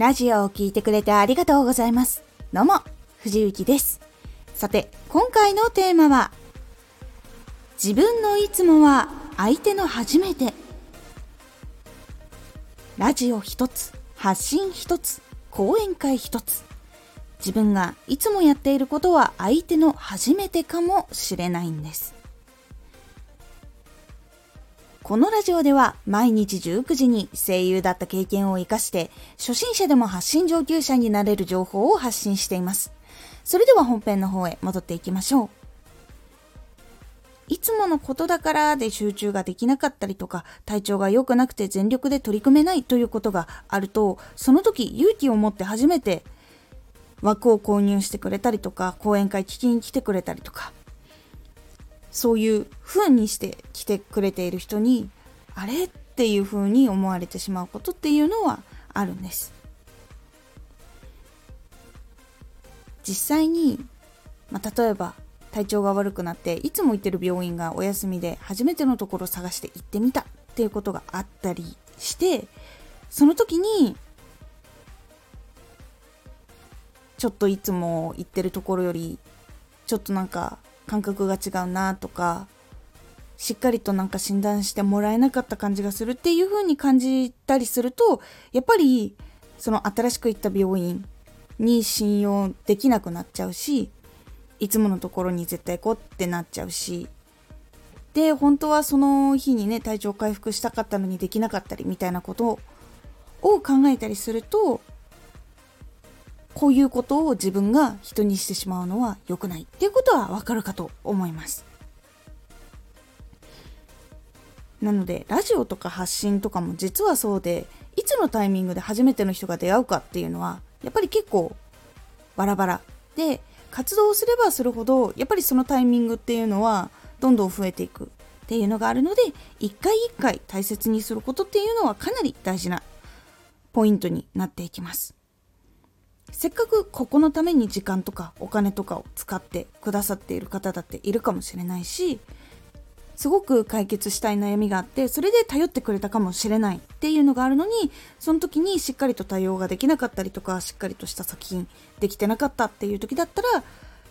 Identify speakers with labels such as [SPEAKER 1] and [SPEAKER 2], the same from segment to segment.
[SPEAKER 1] ラジオを聴いてくれてありがとうございます。どうも、藤幸です。さて、今回のテーマは、自分のいつもは相手の初めて。ラジオ一つ、発信一つ、講演会一つ。自分がいつもやっていることは相手の初めてかもしれないんです。このラジオでは毎日19時に声優だった経験を活かして初心者でも発信上級者になれる情報を発信しています。それでは本編の方へ戻っていきましょう。いつものことだからで集中ができなかったりとか体調が良くなくて全力で取り組めないということがあるとその時勇気を持って初めて枠を購入してくれたりとか講演会聞きに来てくれたりとかそういう風にして来てくれている人にあれっていう風に思われてしまうことっていうのはあるんです。実際に、まあ、例えば体調が悪くなっていつも行ってる病院がお休みで初めてのところを探して行ってみたっていうことがあったりしてその時にちょっといつも行ってるところよりちょっとなんか感覚が違うなとかしっかりとなんか診断してもらえなかった感じがするっていう風に感じたりするとやっぱりその新しく行った病院に信用できなくなっちゃうしいつものところに絶対行こうってなっちゃうしで本当はその日にね体調回復したかったのにできなかったりみたいなことを考えたりするとこういうことを自分が人にしてしまうのは良くないっていうことはわかるかと思います。なのでラジオとか発信とかも実はそうでいつのタイミングで初めての人が出会うかっていうのはやっぱり結構バラバラで活動すればするほどやっぱりそのタイミングっていうのはどんどん増えていくっていうのがあるので一回一回大切にすることっていうのはかなり大事なポイントになっていきます。せっかくここのために時間とかお金とかを使ってくださっている方だっているかもしれないしすごく解決したい悩みがあってそれで頼ってくれたかもしれないっていうのがあるのにその時にしっかりと対応ができなかったりとかしっかりとした作品できてなかったっていう時だったら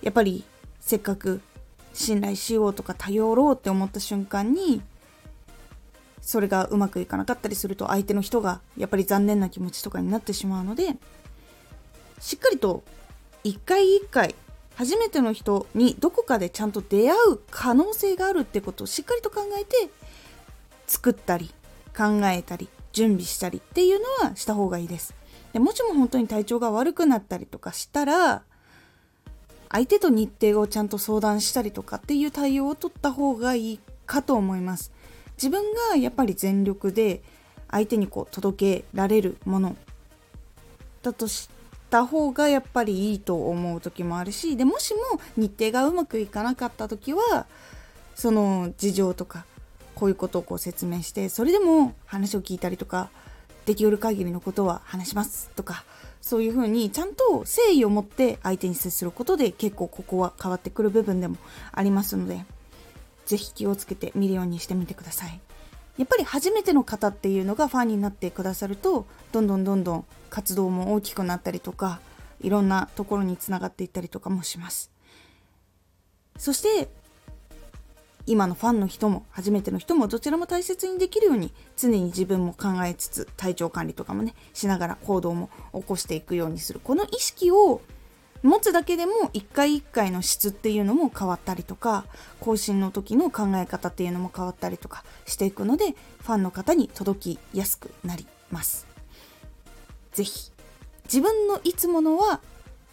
[SPEAKER 1] やっぱりせっかく信頼しようとか頼ろうって思った瞬間にそれがうまくいかなかったりすると相手の人がやっぱり残念な気持ちとかになってしまうのでしっかりと一回一回初めての人にどこかでちゃんと出会う可能性があるってことをしっかりと考えて作ったり考えたり準備したりっていうのはした方がいいです。でもしも本当に体調が悪くなったりとかしたら相手と日程をちゃんと相談したりとかっていう対応を取った方がいいかと思います。自分がやっぱり全力で相手にこう届けられるものだとしてた方がやっぱりいいと思う時もあるしでもしも日程がうまくいかなかった時はその事情とかこういうことをこう説明してそれでも話を聞いたりとかできうる限りのことは話しますとかそういうふうにちゃんと誠意を持って相手に接することで結構ここは変わってくる部分でもありますので是非気をつけて見るようにしてみてください。やっぱり初めての方っていうのがファンになってくださるとどんどんどんどん活動も大きくなったりとかいろんなところにつながっていったりとかもします。そして今のファンの人も初めての人もどちらも大切にできるように常に自分も考えつつ体調管理とかもねしながら行動も起こしていくようにする。この意識を持つだけでも一回一回の質っていうのも変わったりとか更新の時の考え方っていうのも変わったりとかしていくのでファンの方に届きやすくなります。是非自分のいつものは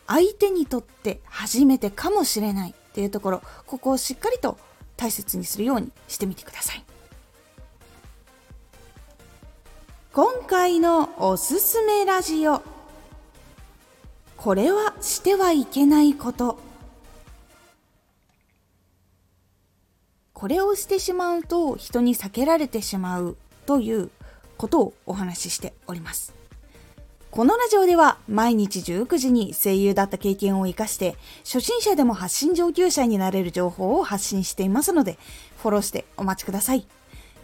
[SPEAKER 1] 相手にとって初めてかもしれないっていうところここをしっかりと大切にするようにしてみてください。今回のおすすめラジオ。これはしてはいけないこと。これをしてしまうと人に避けられてしまうということをお話ししております。このラジオでは毎日19時に声優だった経験を活かして初心者でも発信上級者になれる情報を発信していますのでフォローしてお待ちください。